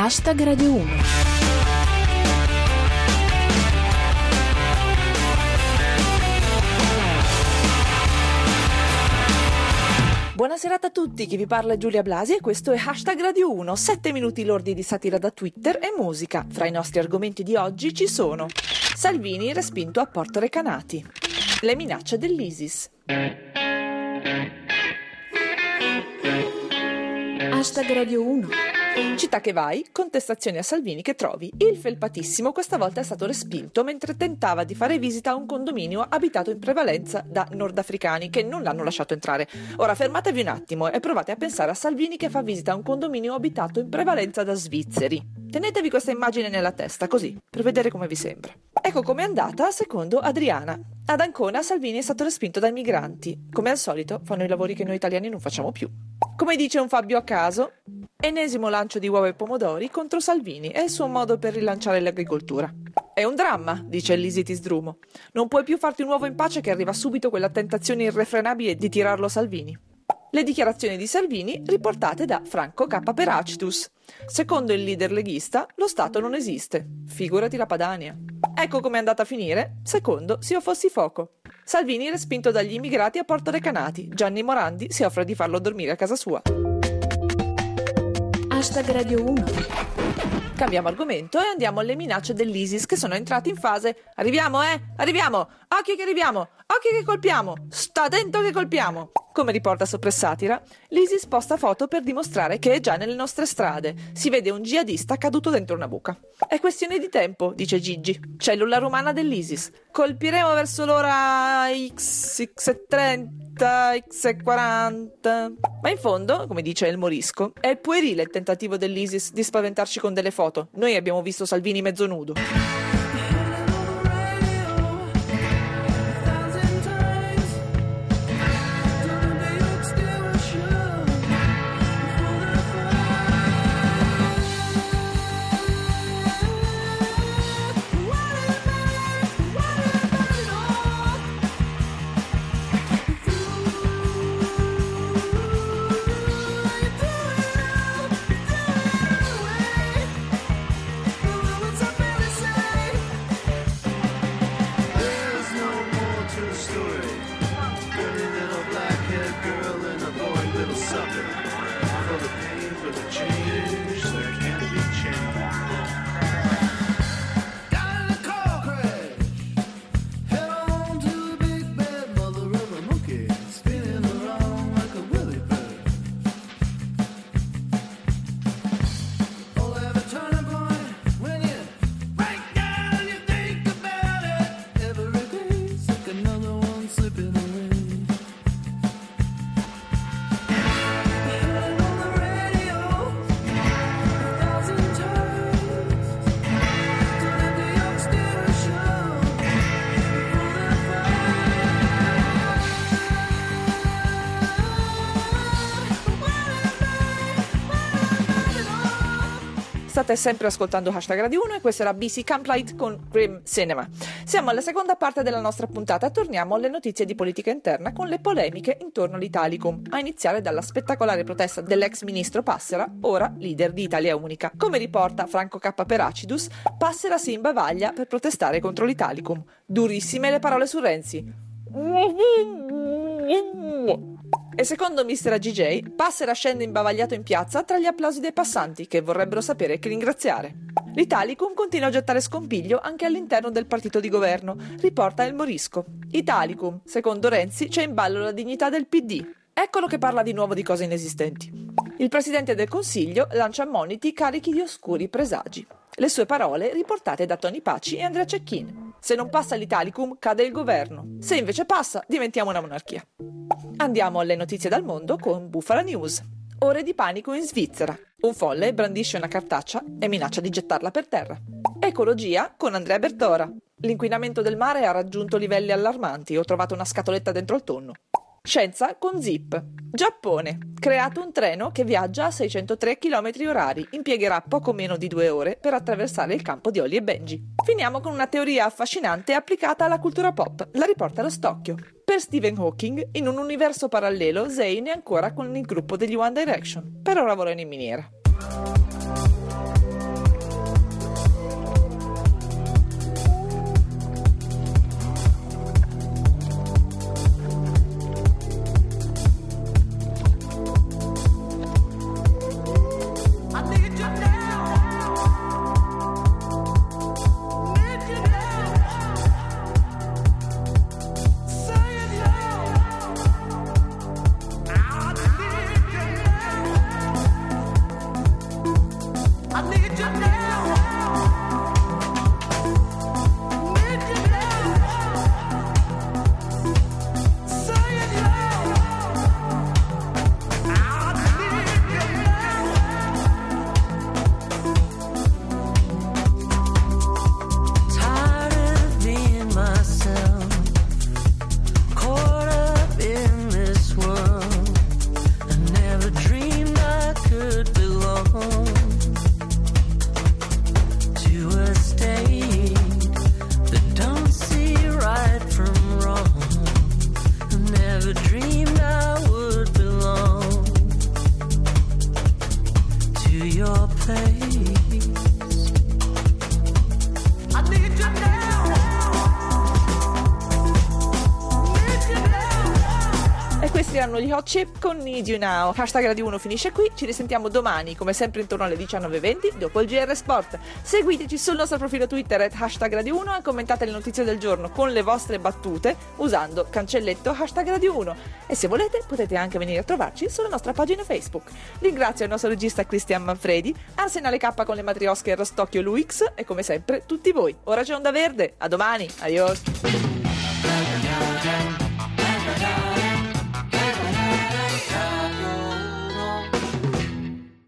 Hashtag Radio 1. Buonasera a tutti, chi vi parla è Giulia Blasi e questo è Hashtag Radio 1, 7 minuti lordi di satira da Twitter e musica. Fra i nostri argomenti di oggi ci sono Salvini respinto a Porto Recanati, le minacce dell'ISIS. Hashtag Radio 1. Città che vai, contestazioni a Salvini che trovi. Il felpatissimo questa volta è stato respinto mentre tentava di fare visita a un condominio abitato in prevalenza da nordafricani che non l'hanno lasciato entrare. Ora fermatevi un attimo e provate a pensare a Salvini che fa visita a un condominio abitato in prevalenza da svizzeri. Tenetevi questa immagine nella testa, così, per vedere come vi sembra. Ecco com'è andata secondo Adriana. Ad Ancona Salvini è stato respinto dai migranti. Come al solito, fanno i lavori che noi italiani non facciamo più. Come dice un Fabio a caso, ennesimo lancio di uova e pomodori contro Salvini è il suo modo per rilanciare l'agricoltura. È un dramma, dice Lisiti Sdrumo. Non puoi più farti un uovo in pace che arriva subito quella tentazione irrefrenabile di tirarlo a Salvini. Le dichiarazioni di Salvini riportate da Franco K. Peracitus. Secondo il leader leghista, lo Stato non esiste. Figurati la Padania. Ecco com'è andata a finire, secondo Se io fossi fuoco. Salvini respinto dagli immigrati a Porto Recanati. Gianni Morandi si offre di farlo dormire a casa sua. Hashtag Radio 1. Cambiamo argomento e andiamo alle minacce dell'ISIS che sono entrati in fase Arriviamo, eh? Arriviamo! Occhio che arriviamo! Occhio che colpiamo! Sta attento che colpiamo! Come riporta Soppressatira, l'ISIS posta foto per dimostrare che è già nelle nostre strade. Si vede un jihadista caduto dentro una buca. È questione di tempo, dice Gigi, cellula romana dell'ISIS. Colpiremo verso l'ora X, X30, X40. Ma in fondo, come dice il Morisco, è puerile il tentativo dell'ISIS di spaventarci con delle foto. Noi abbiamo visto Salvini mezzo nudo. State sempre ascoltando Hashtag Radio 1 e questa era BC Camplight con Grim Cinema. Siamo alla seconda parte della nostra puntata torniamo alle notizie di politica interna con le polemiche intorno all'Italicum, a iniziare dalla spettacolare protesta dell'ex ministro Passera, ora leader di Italia Unica. Come riporta Franco K. Peracidus, Passera si imbavaglia per protestare contro l'Italicum. Durissime le parole su Renzi. E secondo Mr. AGJ, Passera scende imbavagliato in piazza tra gli applausi dei passanti che vorrebbero sapere che ringraziare. L'Italicum continua a gettare scompiglio anche all'interno del partito di governo, riporta il Morisco. Italicum, secondo Renzi, c'è in ballo la dignità del PD. Eccolo che parla di nuovo di cose inesistenti. Il presidente del Consiglio lancia moniti carichi di oscuri presagi. Le sue parole riportate da Tony Paci e Andrea Cecchin. Se non passa l'Italicum, cade il governo. Se invece passa, diventiamo una monarchia. Andiamo alle notizie dal mondo con Bufala News. Ore di panico in Svizzera. Un folle brandisce una cartaccia e minaccia di gettarla per terra. Ecologia con Andrea Bertora. L'inquinamento del mare ha raggiunto livelli allarmanti. Ho trovato una scatoletta dentro il tonno. Scienza con Zip. Giappone. Creato un treno che viaggia a 603 km orari. Impiegherà poco meno di due ore per attraversare il campo di Oli e Benji. Finiamo con una teoria affascinante applicata alla cultura pop. La riporta lo Stocchio. Per Stephen Hawking, in un universo parallelo, Zayn è ancora con il gruppo degli One Direction. Per ora volano in miniera. Sunday. Questi erano gli Hot Chip con Need You Now. Hashtag Radio 1 finisce qui, ci risentiamo domani, come sempre intorno alle 19.20, dopo il GR Sport. Seguiteci sul nostro profilo Twitter at hashtag Radio 1 e commentate le notizie del giorno con le vostre battute usando cancelletto hashtag Radio 1. E se volete potete anche venire a trovarci sulla nostra pagina Facebook. Ringrazio il nostro regista Cristian Manfredi, Arsenale K con le matriosche Rostocchio Luix e come sempre tutti voi. Ora c'è Onda Verde, a domani, adios!